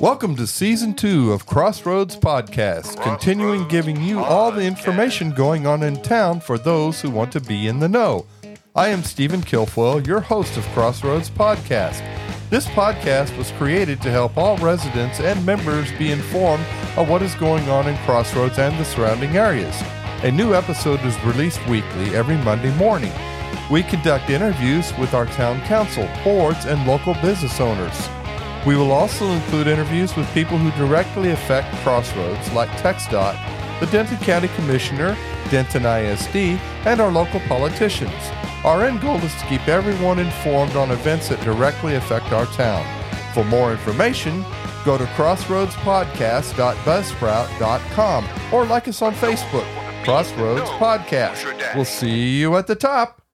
Welcome to season two of Cross Roads Podcast, continuing giving you all the information going on in town for those who want to be in the know. I am Stephen Kilfoyle, your host of Cross Roads Podcast. This podcast was created to help all residents and members be informed of what is going on in Cross Roads and the surrounding areas. A new episode is released weekly every Monday morning. We conduct interviews with our town council, boards, and local business owners. We will also include interviews with people who directly affect Cross Roads, like TxDOT, the Denton County Commissioner, Denton ISD, and our local politicians. Our end goal is to keep everyone informed on events that directly affect our town. For more information, go to crossroadspodcast.buzzsprout.com or like us on Facebook, Cross Roads Podcast. We'll see you at the top.